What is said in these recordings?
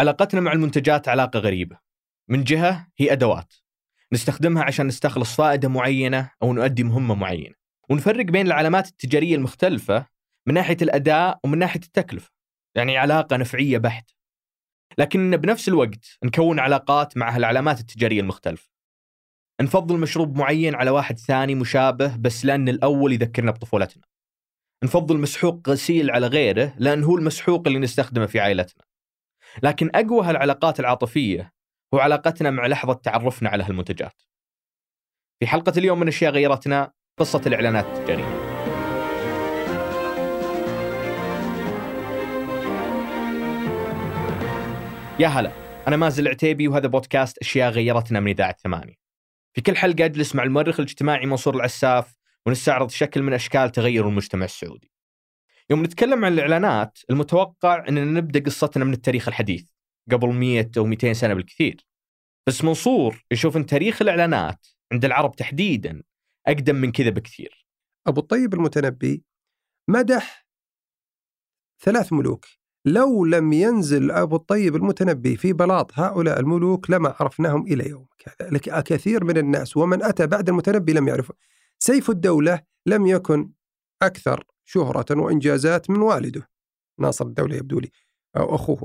علاقتنا مع المنتجات علاقة غريبة. من جهة هي أدوات. نستخدمها عشان نستخلص فائدة معينة أو نؤدي مهمة معينة. ونفرق بين العلامات التجارية المختلفة من ناحية الأداء ومن ناحية التكلفة. يعني علاقة نفعية بحت. لكن بنفس الوقت نكون علاقات مع هالعلامات التجارية المختلفة. نفضل مشروب معين على واحد ثاني مشابه بس لأن الأول يذكرنا بطفولتنا. نفضل مسحوق غسيل على غيره لأن هو المسحوق اللي نستخدمه في عائلتنا. لكن أقوى هالعلاقات العاطفية هو علاقتنا مع لحظة تعرفنا على هالمنتجات. في حلقة اليوم من أشياء غيرتنا قصة الإعلانات التجارية يا هلا أنا مازل العتيبي وهذا بودكاست أشياء غيرتنا من إذاعة ثمانية. في كل حلقة أجلس مع المؤرخ الإجتماعي منصور العساف ونستعرض شكل من أشكال تغير المجتمع السعودي. يوم نتكلم عن الإعلانات المتوقع أننا نبدأ قصتنا من التاريخ الحديث قبل 100 أو 200 سنة بالكثير. بس منصور يشوف أن تاريخ الإعلانات عند العرب تحديدا أقدم من كذا بكثير. أبو الطيب المتنبي مدح ثلاث ملوك. لو لم ينزل أبو الطيب المتنبي في بلاط هؤلاء الملوك لما عرفناهم إلى يومك هذا كثير من الناس ومن أتى بعد المتنبي لم يعرفه. سيف الدولة لم يكن أكثر شهرة وإنجازات من والده. ناصر الدولة يبدو لي. أو أخوه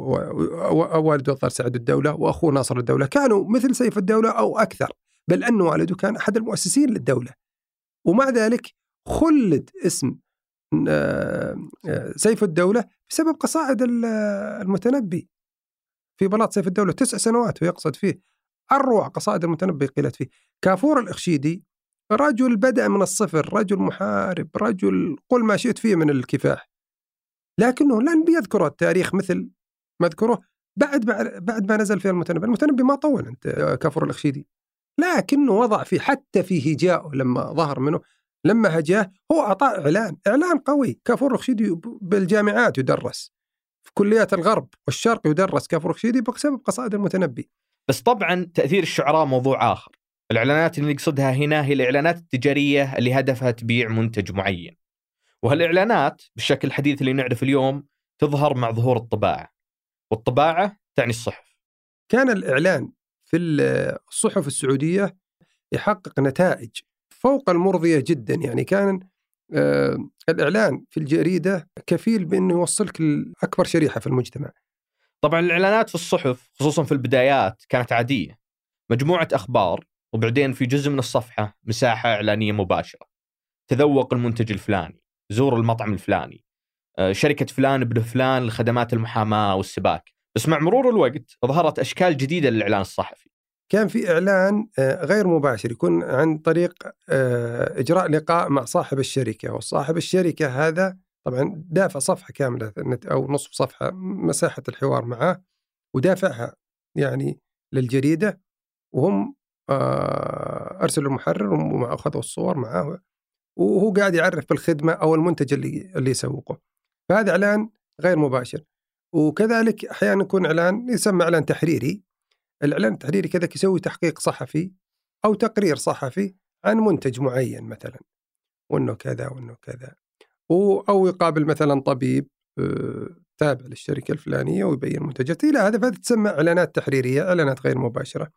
والده الظاهر سعد الدولة وأخوه ناصر الدولة. كانوا مثل سيف الدولة أو أكثر بل أن والده كان أحد المؤسسين للدولة. ومع ذلك خلد اسم آه، آه، سيف الدولة بسبب قصائد المتنبي. في بلاط سيف الدولة تسع سنوات ويقصد فيه أروع قصائد المتنبي قيلت فيه. كافور الإخشيدي رجل بدأ من الصفر رجل محارب رجل قل ما شئت فيه من الكفاح. لكنه لن بيذكر التاريخ مثل ما ذكره بعد بعد ما نزل فيها المتنبي. المتنبي ما طول انت كافور الأخشيدي. لكنه وضع في حتى في هجاء لما ظهر منه لما هجاه هو أعطى إعلان. إعلان قوي. كافور رخشيدي بالجامعات يدرس. في كليات الغرب والشرق يدرس كافور رخشيدي بسبب قصائد المتنبي. بس طبعا تأثير الشعراء موضوع آخر. الإعلانات اللي نقصدها هنا هي الإعلانات التجارية اللي هدفها تبيع منتج معين. وهالإعلانات بالشكل الحديث اللي نعرف اليوم تظهر مع ظهور الطباعة. والطباعة تعني الصحف. كان الإعلان في الصحف السعودية يحقق نتائج فوق المرضية جدا. يعني كان آه الإعلان في الجريدة كفيل بأنه يوصلك لأكبر شريحة في المجتمع. طبعا الإعلانات في الصحف خصوصا في البدايات كانت عادية. مجموعة أخبار وبعدين في جزء من الصفحة مساحة إعلانية مباشرة. تذوق المنتج الفلاني زور المطعم الفلاني آه، شركة فلان ابن فلان لخدمات المحاماة والسباك. بس مع مرور الوقت ظهرت أشكال جديدة للإعلان الصحفي. كان في إعلان آه، غير مباشر يكون عن طريق آه، إجراء لقاء مع صاحب الشركة. وصاحب الشركة هذا طبعا دافع صفحة كاملة أو نصف صفحة مساحة الحوار معه ودافعها يعني للجريدة. وهم أرسلوا المحرر وأخذوا الصور معه وهو قاعد يعرف بالخدمة أو المنتج اللي اللي يسوقه. فهذا إعلان غير مباشر. وكذلك أحيانا يكون إعلان يسمى إعلان تحريري. الإعلان التحريري كذا يسوي تحقيق صحفي أو تقرير صحفي عن منتج معين مثلا. وأنه كذا وأنه كذا. أو يقابل مثلا طبيب آه، تابع للشركة الفلانية ويبين منتجاته. إلى هذا فتسمى إعلانات تحريرية إعلانات غير مباشرة.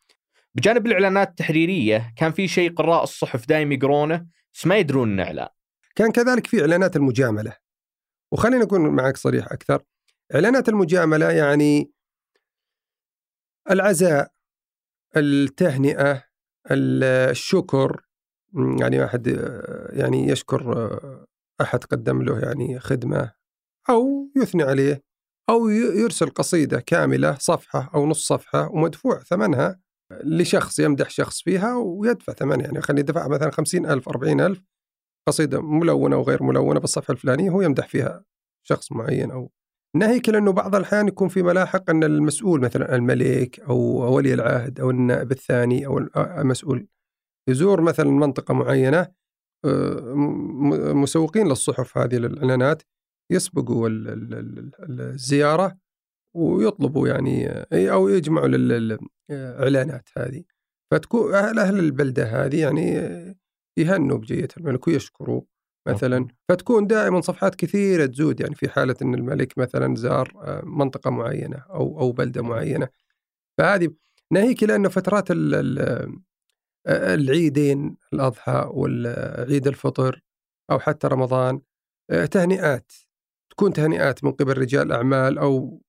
بجانب الإعلانات التحريرية كان في شيء قراء الصحف دائما يقرونه بس ما يدرون انه اعلان كان كذلك في إعلانات المجاملة. وخليني أكون معك صريح أكثر. إعلانات المجاملة يعني العزاء التهنئة الشكر. يعني واحد يعني يشكر أحد قدم له يعني خدمة أو يثني عليه أو يرسل قصيدة كاملة صفحة أو نص صفحة ومدفوع ثمنها. لشخص يمدح شخص فيها ويدفع ثمن يعني خلي دفع مثلا خمسين ألف أربعين ألف قصيدة ملونة وغير ملونة بالصفحة الفلانية هو يمدح فيها شخص معين أو ناهيك لأنه بعض الأحيان يكون في ملاحق أن المسؤول مثلا الملك أو ولي العهد أو النائب الثاني أو المسؤول يزور مثلا منطقة معينة آه، مسوقين للصحف هذه للإعلانات يسبقوا الزيارة ويطلبوا يعني أو يجمعوا للاعلانات هذه. فتكون أهل البلدة هذه يعني يهنوا بجيه الملك ويشكروا مثلا. فتكون دائما صفحات كثيرة تزود يعني في حالة إن الملك مثلا زار آه، منطقة معينة أو أو بلدة معينة. فهذه ناهيك إلى فترات العيدين الأضحى والعيد الفطر أو حتى رمضان تهنئات. تكون تهنئات من قبل رجال أعمال أو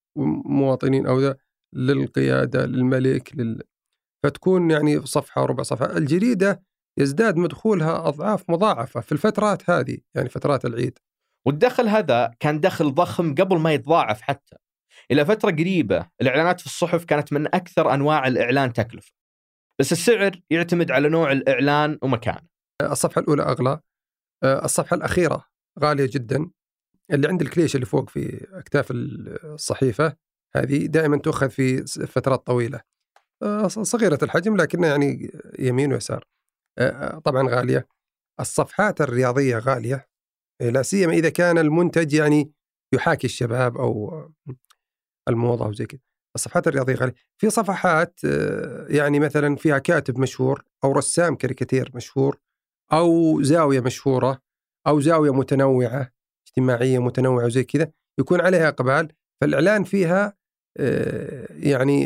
مواطنين أو ذا للقيادة للملك لل... فتكون يعني صفحة وربع صفحة. الجريدة يزداد مدخولها أضعاف مضاعفة في الفترات هذه يعني فترات العيد. والدخل هذا كان دخل ضخم قبل ما يتضاعف حتى. إلى فترة قريبة الإعلانات في الصحف كانت من أكثر أنواع الإعلان تكلفة. بس السعر يعتمد على نوع الإعلان ومكانه. الصفحة الأولى أغلى الصفحة الأخيرة غالية جدا. اللي عند الكليش اللي فوق في أكتاف الصحيفة هذه دائما تؤخذ في فترات طويلة. صغيرة الحجم لكنها يعني يمين ويسار. طبعا غالية. الصفحات الرياضية غالية. لا سيما إذا كان المنتج يعني يحاكي الشباب أو الموضة وزي كذا. الصفحات الرياضية غالية. في صفحات يعني مثلا فيها كاتب مشهور أو رسام كاريكاتير مشهور أو زاوية مشهورة أو زاوية متنوعة. اجتماعية متنوعة وزي كذا يكون عليها إقبال فالإعلان فيها يعني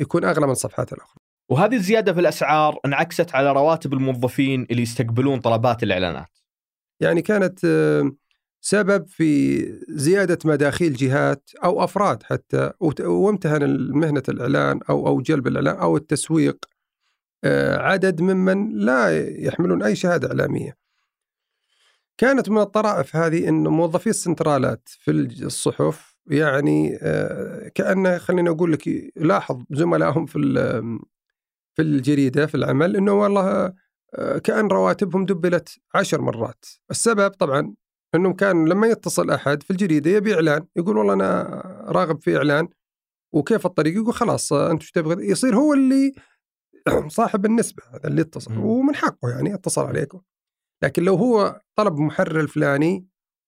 يكون أغلى من الصفحات الأخرى وهذه الزيادة في الأسعار انعكست على رواتب الموظفين اللي يستقبلون طلبات الإعلانات. يعني كانت آه، سبب في زيادة مداخيل جهات أو أفراد حتى وامتهن مهنة الإعلان أو أو جلب الإعلان أو التسويق آه، عدد ممن لا يحملون أي شهادة إعلامية. كانت من الطرائف هذه إن موظفي السنترالات في الصحف يعني آه، كأنه خليني أقول لك لاحظ زملائهم في في الجريدة في العمل إنه والله آه، كأن رواتبهم دبلت عشر مرات. السبب طبعا إنه كان لما يتصل أحد في الجريدة يبي إعلان يقول والله أنا راغب في إعلان وكيف الطريق؟ يقول خلاص آه، أنت إيش تبغى؟ يصير هو اللي صاحب النسبة هذا اللي اتصل ومن حقه يعني اتصل عليكم. لكن لو هو طلب محرر الفلاني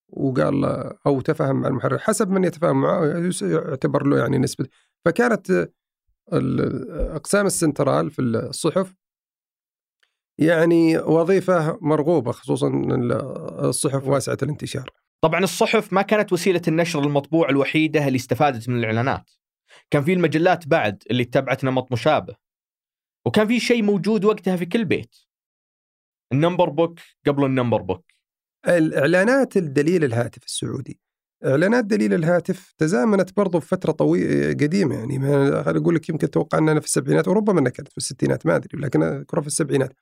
وقال أو تفاهم مع المحرر حسب من يتفاهم معه يعتبر له يعني نسبة فكانت أقسام السنترال في الصحف يعني وظيفة مرغوبة خصوصا الصحف واسعة الانتشار. طبعا الصحف ما كانت وسيلة النشر المطبوع الوحيدة اللي استفادت من الإعلانات. كان في المجلات بعد اللي اتبعت نمط مشابه. وكان في شيء موجود وقتها في كل بيت. ال Number Book قبل ال Number Book. الإعلانات الدليل الهاتف السعودي. إعلانات دليل الهاتف تزامنت برضو في فترة طويله قديمة يعني أقول لك يمكن توقع أننا في السبعينات وربما أنها كانت في الستينات ما أدري لكن اذكرها في السبعينات.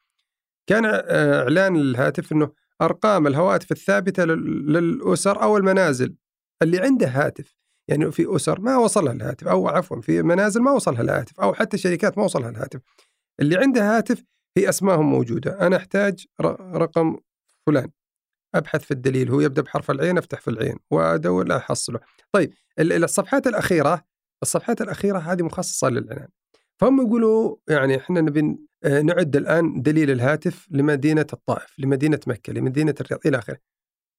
كان إعلان الهاتف إنه أرقام الهواتف الثابتة للأسر أو المنازل اللي عنده هاتف. يعني في أسر ما وصلها الهاتف أو عفوا في منازل ما وصلها الهاتف أو حتى شركات ما وصلها الهاتف. اللي عنده هاتف هي اسمائهم موجودة. أنا أحتاج رقم فلان. أبحث في الدليل هو يبدأ بحرف العين أفتح في العين وأدور أحصله. طيب الصفحات الأخيرة الصفحات الأخيرة هذه مخصصة للاعلان فهم يقولوا يعني إحنا نبي آه، نعد الآن دليل الهاتف لمدينة الطائف لمدينة مكة لمدينة الرياض إلى آخره.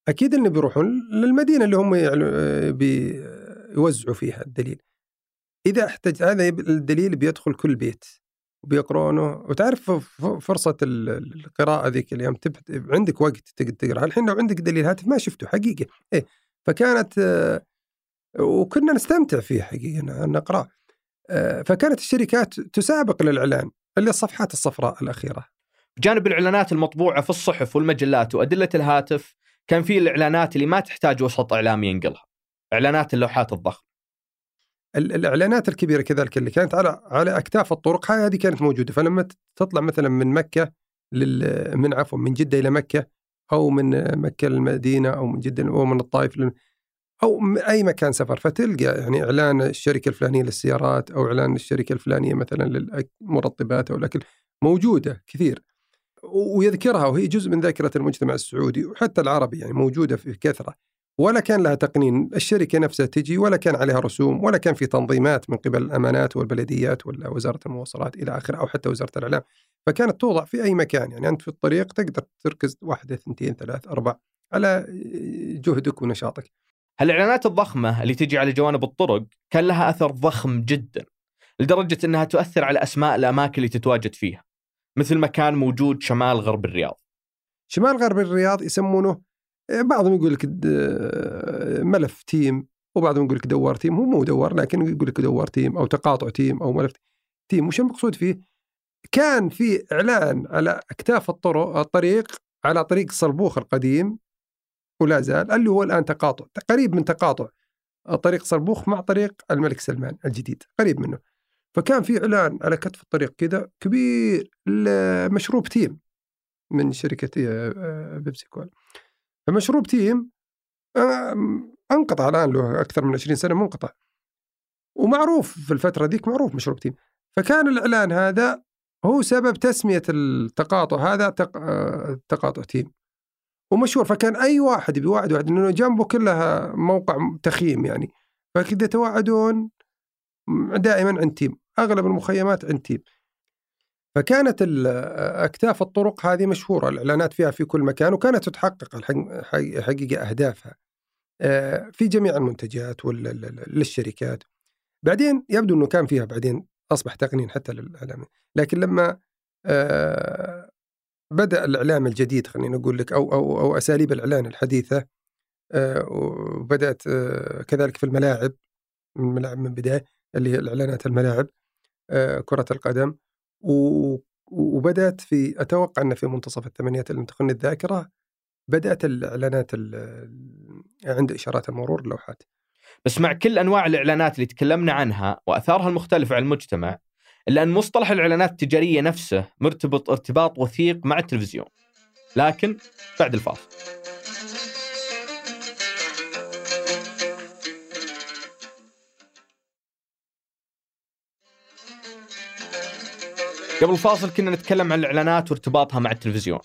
أكيد اللي بيروحون للمدينة اللي هم آه، بيوزعوا فيها الدليل. إذا احتاج هذا الدليل بيدخل كل بيت. وبيقرونه وتعرف فرصة القراءة ذيك اليوم عندك وقت تقدر تقرأ. الحين لو عندك دليل هاتف ما شفته حقيقة. إيه فكانت وكنا نستمتع فيه حقيقة نقرأ. فكانت الشركات تسابق للإعلان اللي الصفحات الصفراء الأخيرة. بجانب الإعلانات المطبوعة في الصحف والمجلات وأدلة الهاتف كان في الإعلانات اللي ما تحتاج وسط إعلامي ينقلها. إعلانات اللوحات الضخمة. الإعلانات الكبيرة كذلك اللي كانت على على أكتاف الطرق هذه كانت موجودة. فلما تطلع مثلا من مكة لل من عفوا من جدة إلى مكة أو من مكة للمدينة أو من جدة أو من الطائف لل... أو أي مكان سفر فتلقى يعني إعلان الشركة الفلانية للسيارات أو إعلان الشركة الفلانية مثلا للمرطبات أو الأكل. موجودة كثير. ويذكرها وهي جزء من ذاكرة المجتمع السعودي وحتى العربي يعني موجودة في كثرة. ولا كان لها تقنين. الشركة نفسها تجي ولا كان عليها رسوم ولا كان في تنظيمات من قبل الأمانات والبلديات ولا وزارة المواصلات إلى آخره أو حتى وزارة الإعلام. فكانت توضع في أي مكان. يعني أنت في الطريق تقدر تركز واحدة اثنتين ثلاث أربع على جهدك ونشاطك. هالإعلانات الضخمة اللي تجي على جوانب الطرق كان لها أثر ضخم جدا لدرجة أنها تؤثر على أسماء الأماكن اللي تتواجد فيها مثل مكان موجود شمال غرب الرياض. شمال غرب الرياض يسمونه بعضهم يقول لك ملف تيم وبعضهم يقول لك دوار تيم. هو مو دوار لكن يقول لك دوار تيم أو تقاطع تيم أو ملف تيم. وش المقصود فيه؟ كان في إعلان على أكتاف الطرق الطريق على طريق صلبوخ القديم ولا زال اللي هو الآن تقاطع قريب من تقاطع طريق صلبوخ مع طريق الملك سلمان الجديد قريب منه. فكان في إعلان على كتف الطريق كذا كبير لمشروب تيم من شركة آه، آه، بيبسي كولا فمشروب تيم أنقطع الآن له أكثر من 20 سنة منقطع. ومعروف في الفترة ذيك معروف مشروب تيم. فكان الإعلان هذا هو سبب تسمية التقاطع هذا آه، تقاطع تيم. ومشهور فكان أي واحد بيوعد واحد انه جنبه كلها موقع تخييم يعني. فكذا يتواعدون دائما عند تيم أغلب المخيمات عند تيم. فكانت أكتاف الطرق هذه مشهورة الإعلانات فيها في كل مكان وكانت تحقق حقيقة أهدافها. آه، في جميع المنتجات للشركات. بعدين يبدو إنه كان فيها بعدين أصبح تقنين حتى للإعلام. لكن لما آه، بدأ الإعلام الجديد خلينا نقول لك أو أو أو أساليب الإعلان الحديثة آه، وبدأت كذلك في الملاعب الملاعب من بداية اللي هي الاعلانات الملاعب كرة القدم. وبدأت في أتوقع ان في منتصف الثمانينات اللي تخني الذاكرة بدأت الإعلانات عند إشارات المرور اللوحات. بس مع كل أنواع الإعلانات اللي تكلمنا عنها وأثارها المختلفه على المجتمع إلا أن مصطلح الإعلانات التجارية نفسه مرتبط ارتباط وثيق مع التلفزيون. لكن بعد الفاصل. قبل الفاصل كنا نتكلم عن الإعلانات وارتباطها مع التلفزيون.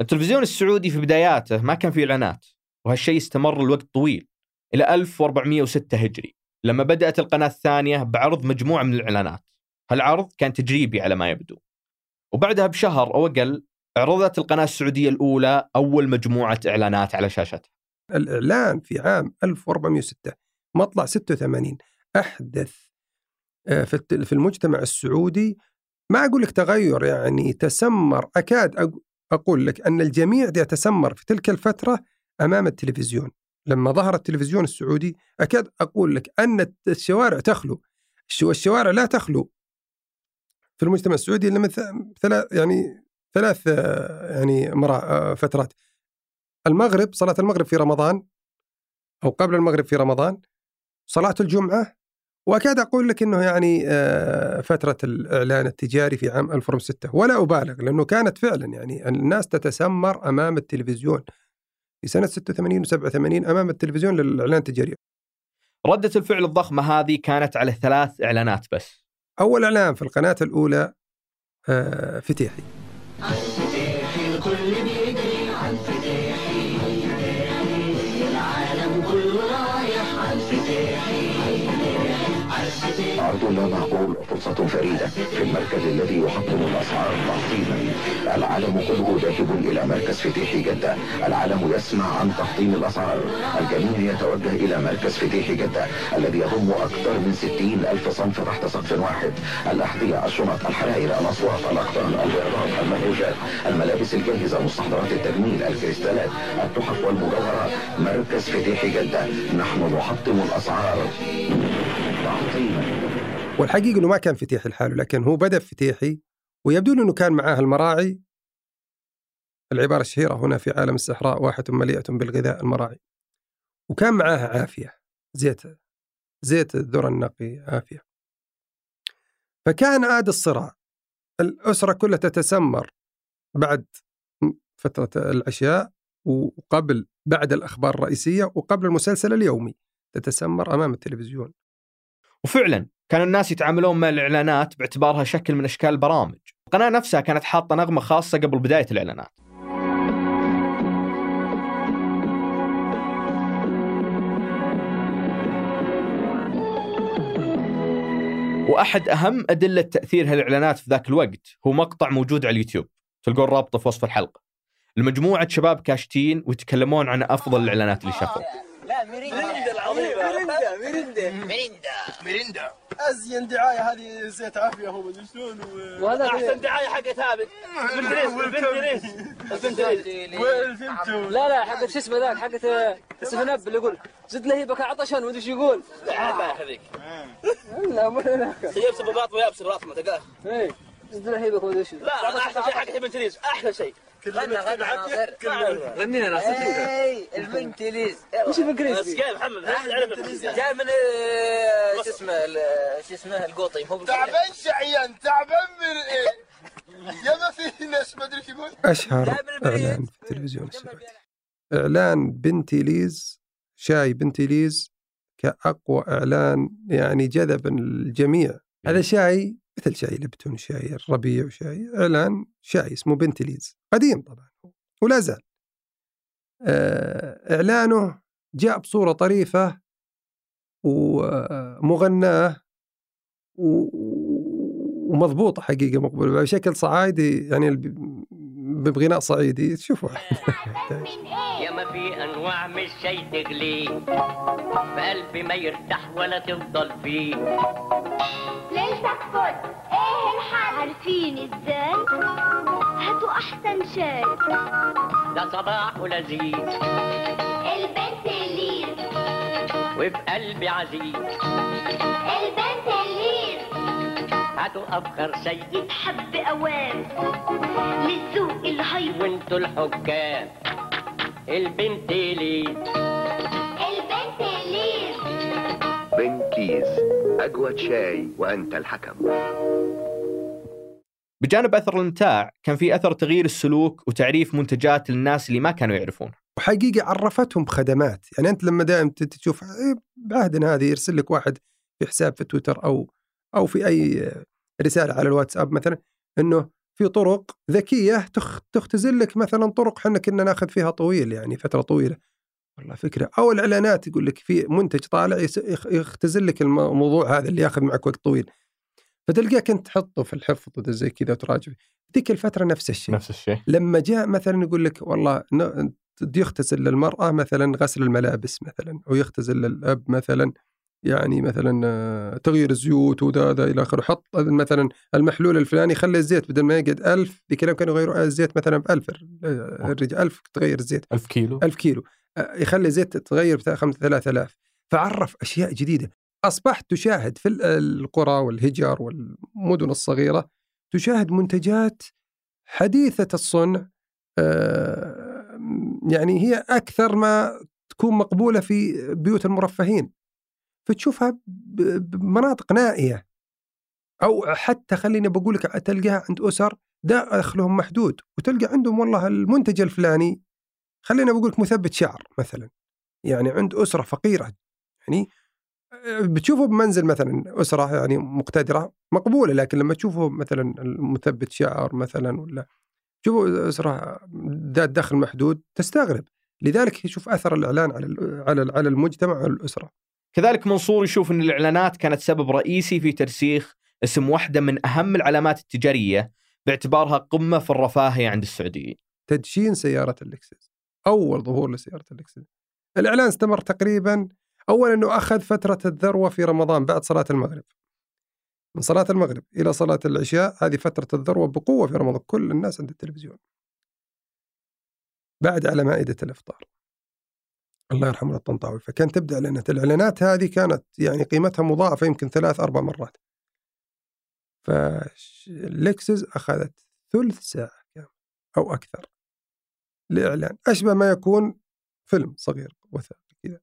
التلفزيون السعودي في بداياته ما كان فيه إعلانات وهالشيء استمر لوقت طويل إلى 1406 هجري لما بدأت القناة الثانية بعرض مجموعة من الإعلانات. هالعرض كان تجريبي على ما يبدو. وبعدها بشهر أو أقل عرضت القناة السعودية الأولى أول مجموعة إعلانات على شاشتها. الإعلان في عام 1406 مطلع 86 أحدث آه، في المجتمع السعودي ما أقول لك تغير يعني تسمر أكاد أقول لك أن الجميع يتسمر في تلك الفترة أمام التلفزيون. لما ظهر التلفزيون السعودي أكاد أقول لك أن الشوارع تخلو. الشوارع لا تخلو. في المجتمع السعودي إلا ثلاث يعني ثلاث يعني مرا فترات. المغرب صلاة المغرب في رمضان أو قبل المغرب في رمضان صلاة الجمعة وأكاد أقول لك إنه يعني آه، فترة الإعلان التجاري في عام 2006 ولا أبالغ لأنه كانت فعلا يعني الناس تتسمر أمام التلفزيون في سنة 86 و87 أمام التلفزيون للإعلان التجاري. ردة الفعل الضخمة هذه كانت على ثلاث إعلانات بس. أول إعلان في القناة الأولى آه، فتيحي. عرض لا معقول فرصة فريدة في المركز الذي يحطم الأسعار تعظيما العالم كله ذاهب إلى مركز فتيح جدة. العالم يسمع عن تحطيم الأسعار. الجميع يتوجه إلى مركز فتيح جدة الذي يضم أكثر من ستين ألف صنف تحت سقف واحد. الأحذية الشنط الحرائر الأصوات الأقطار البيضات المنروجات الملابس الجاهزة مستحضرات التجميل الكريستالات التحف والمجوهرات. مركز فتيح جدة. نحن نحطم الأسعار تعظيما والحقيقة أنه ما كان فتيحي لحاله لكن هو بدأ فتيحي ويبدو أنه كان معاه المراعي. العبارة الشهيرة هنا في عالم الصحراء واحة مليئة بالغذاء المراعي. وكان معاها عافية زيت زيت الذرة النقي عافية. فكان عاد الصراع. الأسرة كلها تتسمر بعد فترة العشاء وقبل بعد الأخبار الرئيسية وقبل المسلسل اليومي. تتسمر أمام التلفزيون. وفعلا كان الناس يتعاملون مع الإعلانات باعتبارها شكل من أشكال البرامج. القناة نفسها كانت حاطة نغمة خاصة قبل بداية الإعلانات. وأحد أهم أدلة تأثير هالإعلانات في ذاك الوقت هو مقطع موجود على اليوتيوب. تلقون رابطه في وصف الحلقة. لمجموعه شباب كاشتين ويتكلمون عن أفضل الإعلانات اللي شافوها. لا ميريندا العظيمة. ميريندا. ميريندا. ميريندا. ميريندا. أزين دعاية هذه زيت عافيه هو مدري شلون وهذا أحسن دعاية حق ثابت البنتريس البنتريس والفنتو لا لا حق شو اسمه ذاك؟ حقت سفن اب اللي يقول زد لهيبك عطشان ومدري إيش يقول. الله يحفظك لا مو هناك يبس بباط ويابس براس ما تلقاه إيه. زد لهيبك ومدري إيش لا أحلى شيء حق البنتريس أحلى شيء. غنى غنى ناصر غنينا ناس اي البنتليز وش بس كيف محمد جاي من آه، شو اسمه ال- شو اسمه القوطي هو تعبان شعيان تعبان من إيه؟ يا ما في ناس ما أدري يقول أشهر. إعلان في التلفزيون السعودي. إعلان بنتي ليز شاي بنتي ليز كأقوى إعلان يعني جذب الجميع. هذا شاي مثل شاي لبتون شاي الربيع وشاي اعلان شاي اسمه بنتي ليز قديم طبعا ولا زال. آه، إعلانه جاء بصورة طريفة ومغناة و- ومضبوطة حقيقة مقبولة بشكل صعايدي يعني بغناء صعيدي شوفوا. يا ما في أنواع من الشي تغلي بقلبي ما يرتاح ولا تفضل فيه. فل إيه الحل؟ عارفين إزاي؟ هاتوا أحسن شاي. ده صباح لذيذ. البنت الليل. وفي قلبي عزيز. البنت الليل. هاتوا أفخر سيد حب أوام. للذوق الهيب وانتوا الحكام البنت ليه البنت الليل. بنكيز. أجود شاي وأنت الحكم. بجانب أثر الإمتاع كان في أثر تغيير السلوك وتعريف منتجات للناس اللي ما كانوا يعرفونها وحقيقه عرفتهم بخدمات. يعني أنت لما دائما تت- تشوف إيه، بعهدنا هذه يرسل لك واحد في حساب في تويتر أو أو في أي رسالة على الواتساب مثلا إنه في طرق ذكية تخ تختزل لك مثلا طرق إحنا كنا ناخذ فيها طويل يعني فترة طويلة. والله فكرة. أو الإعلانات يقول لك في منتج طالع يختزل لك الم- الموضوع هذا اللي ياخذ معك وقت طويل. فتلقاك انت تحطه في الحفظ زي كذا وتراجع. ذيك الفترة نفس الشيء. نفس الشيء. لما جاء مثلا يقول لك والله يختزل للمرأة مثلا غسل الملابس مثلا أو يختزل للأب مثلا يعني مثلا آه، تغيير الزيوت وذا ذا إلى آخره. حط مثلا المحلول الفلاني خلي الزيت بدل ما يقعد ألف بكلام كانوا يغيروا الزيت مثلا بألف الرجال ألف تغير الزيت. 1000 كيلو. ألف كيلو. آه، يخلي زيت تغير بتاع خمسة ثلاثة آلاف. فعرف أشياء جديدة. أصبحت تشاهد في ال- القرى والهجر والمدن الصغيرة تشاهد منتجات حديثة الصنع آه، يعني هي أكثر ما تكون مقبولة في بيوت المرفهين. فتشوفها بمناطق نائية. أو حتى خليني بقول لك تلقاها عند أسر دخلهم محدود. وتلقى عندهم والله المنتج الفلاني خلينا بقول لك مثبت شعر مثلا يعني عند أسرة فقيرة يعني آه، بتشوفه بمنزل مثلا أسرة يعني مقتدرة مقبولة لكن لما تشوفه مثلا المثبت شعر مثلا ولا شوفوا أسرة ذات دخل محدود تستغرب. لذلك يشوف أثر الإعلان على على على المجتمع وعلى الأسرة. كذلك منصور يشوف إن الإعلانات كانت سبب رئيسي في ترسيخ اسم واحدة من أهم العلامات التجارية باعتبارها قمة في الرفاهية عند السعوديين. تدشين سيارة اللكسس أول ظهور لسيارة اللكسس الإعلان استمر تقريبا أول أنه أخذ فترة الذروة في رمضان بعد صلاة المغرب. من صلاة المغرب إلى صلاة العشاء هذه فترة الذروة بقوة في رمضان كل الناس عند التلفزيون. بعد على مائدة الإفطار. الله يرحمه الطنطاوي فكان تبدأ إعلانات الإعلانات هذه كانت يعني قيمتها مضاعفة يمكن ثلاث أربع مرات. فاللكسس أخذت ثلث ساعة كاملة أو أكثر. لإعلان. أشبه ما يكون فيلم صغير وثائقي كذا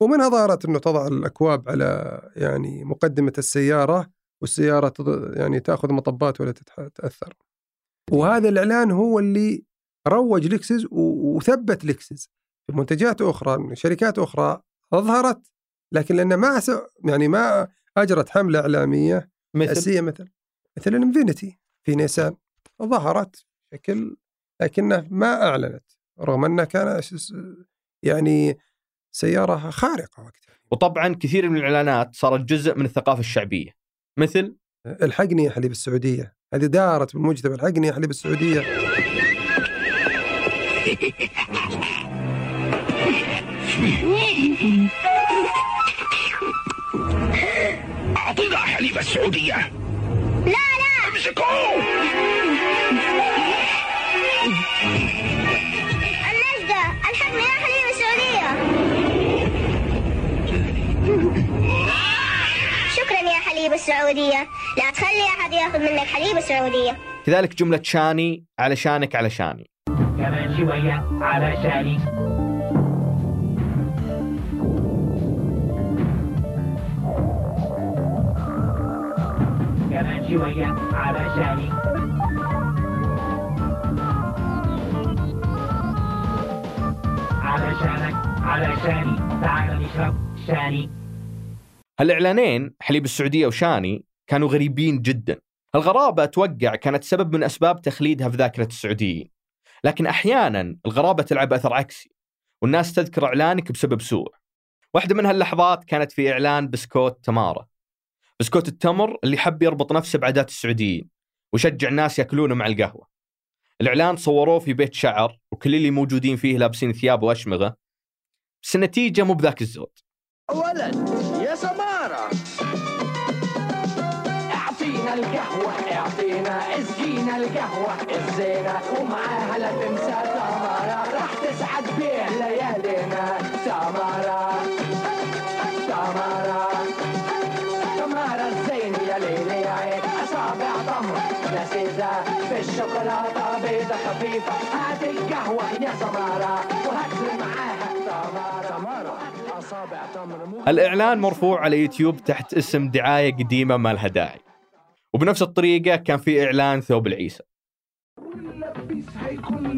ومنها ظهرت أنه تضع الأكواب على يعني مقدمة السيارة والسيارة يعني تأخذ مطبات ولا تتأثر. وهذا الإعلان هو اللي روج لكسس وثبت لكسس في منتجات أخرى من شركات أخرى أظهرت لكن لأنها ما يعني ما أجرت حملة إعلامية مثل؟ مثل مثل الانفينيتي في نيسان ظهرت بشكل لكنها ما أعلنت رغم أنها كان يعني سيارة خارقة وقتها. وطبعا كثير من الإعلانات صارت جزء من الثقافة الشعبية. مثل؟ الحقني يا حليب السعودية. هذه دارت بالمجتمع الحقني يا حليب السعودية. حليب السعودية. لا لا. امسكوه. حليب السعودية. لا تخلي أحد يأخذ منك حليب السعودية. كذلك جملة شاني علشانك علشاني كمان شوية علشاني كمان شوية علشاني علشانك علشاني تعال نشرب شاني. هالإعلانين حليب السعودية وشاني كانوا غريبين جدا. الغرابة أتوقع كانت سبب من أسباب تخليدها في ذاكرة السعوديين. لكن أحيانا الغرابة تلعب أثر عكسي والناس تذكر إعلانك بسبب سوء. واحدة من هاللحظات كانت في إعلان بسكوت تمارا. بسكوت التمر اللي حب يربط نفسه بعادات السعوديين ويشجع الناس يأكلونه مع القهوة. الإعلان صوروه في بيت شعر وكل اللي موجودين فيه لابسين ثياب وأشمغة. بس النتيجة مو بذاك الزود. اولا يا سماره القهوة الزينة ومعاها لا تنسى تمارا راح تسعد بيه ليالينا تمارا تمارا تمارا الزين يا ليلي عين اصابع تمر لذيذة في الشوكولاتة بيضة خفيفة هات القهوة يا سمارة وهات معاها تمر مو الإعلان مرفوع على يوتيوب تحت اسم دعاية قديمة ما لها داعي وبنفس الطريقة كان في إعلان ثوب العيسى.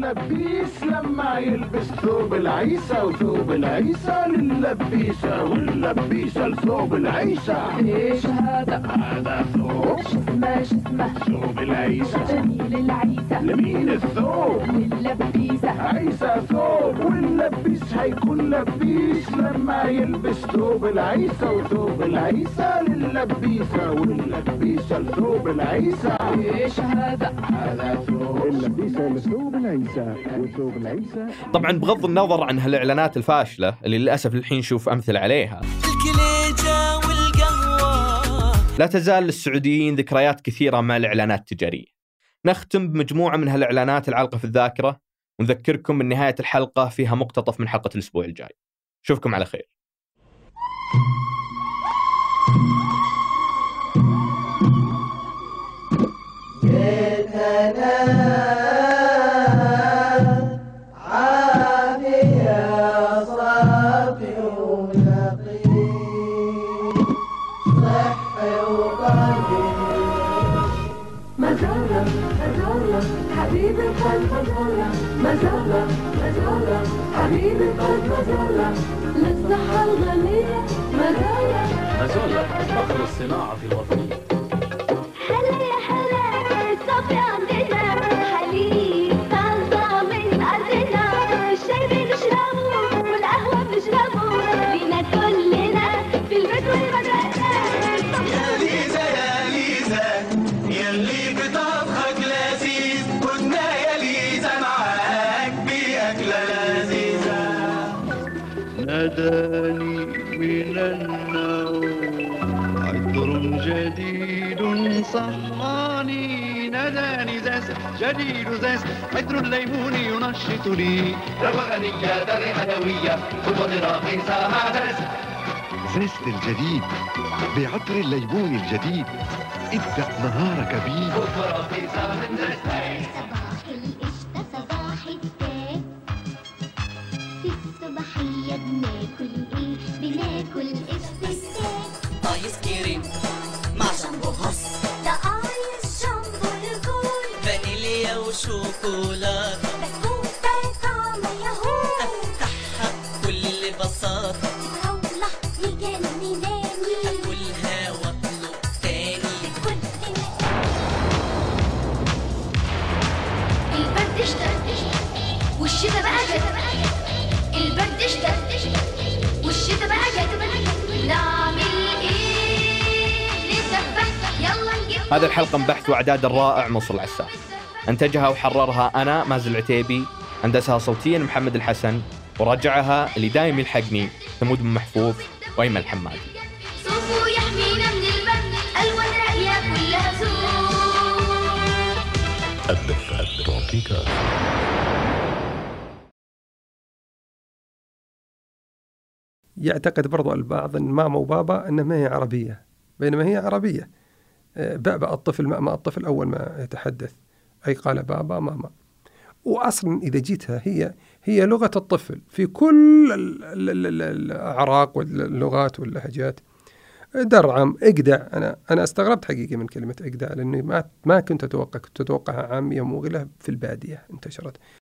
اللبيس هيكون لبيس لما يلبس ثوب العيسى وثوب العيسى للبيسة واللبيسة لثوب العيسى. إيش هذا؟ هذا ثوب شسمة شسمة ثوب العيسى. جميل العيسى. لمين الثوب. للبيسة عيسى ثوب. واللبيس هيكون لبيس لما يلبس ثوب العيسى وثوب العيسى للبيسة واللبيسة لثوب العيسى. إيش هذا؟ هذا ثوب. اللبيسة لثوب العيسى. وثوب العيسى طبعا بغض النظر عن هالإعلانات الفاشلة اللي للأسف الحين نشوف أمثلة عليها. الكليجة والقهوة. لا تزال للسعوديين ذكريات كثيرة مع الإعلانات التجارية. نختم بمجموعة من هالإعلانات العالقة في الذاكرة. ونذكركم من نهاية الحلقة فيها مقتطف من حلقة الأسبوع الجاي. أشوفكم على خير. مزارة أزولا فخر الصناعة الوطنية. زاز جديد زاز عطر الليمون ينشطني روغني يا در حلوية وخد رخيصة مع درس. زيست الجديد بعطر الليمون الجديد ابدأ نهارك بيه خد رخيصة من درس. صباح القشطة صباح التاج في الصباحية بناكل إيه بناكل قشطة التاج آيس كريم مع شامبو هص kular هذه الحلقة من بحث وإعداد الرائع منصور العساف أنتجها وحررها أنا مازن العتيبي هندسها صوتيا محمد الحسن وراجعها اللي دايم يلحقني ثمود بن محفوظ وأيمن الحمادي. يعتقد برضو البعض إن ماما وبابا انها ما هي عربية بينما هي عربية. بأبأ الطفل مأمأ الطفل أول ما يتحدث. أي قال بابا ماما. واصلا إذا جيتها هي هي لغة الطفل. في كل ال- ال- ال- ال- الأعراق واللغات واللهجات. درعم اقدع. أنا أنا استغربت حقيقه من كلمة اقدع لأني ما ما كنت أتوقع كنت أتوقعها عامية مغله في البادية انتشرت.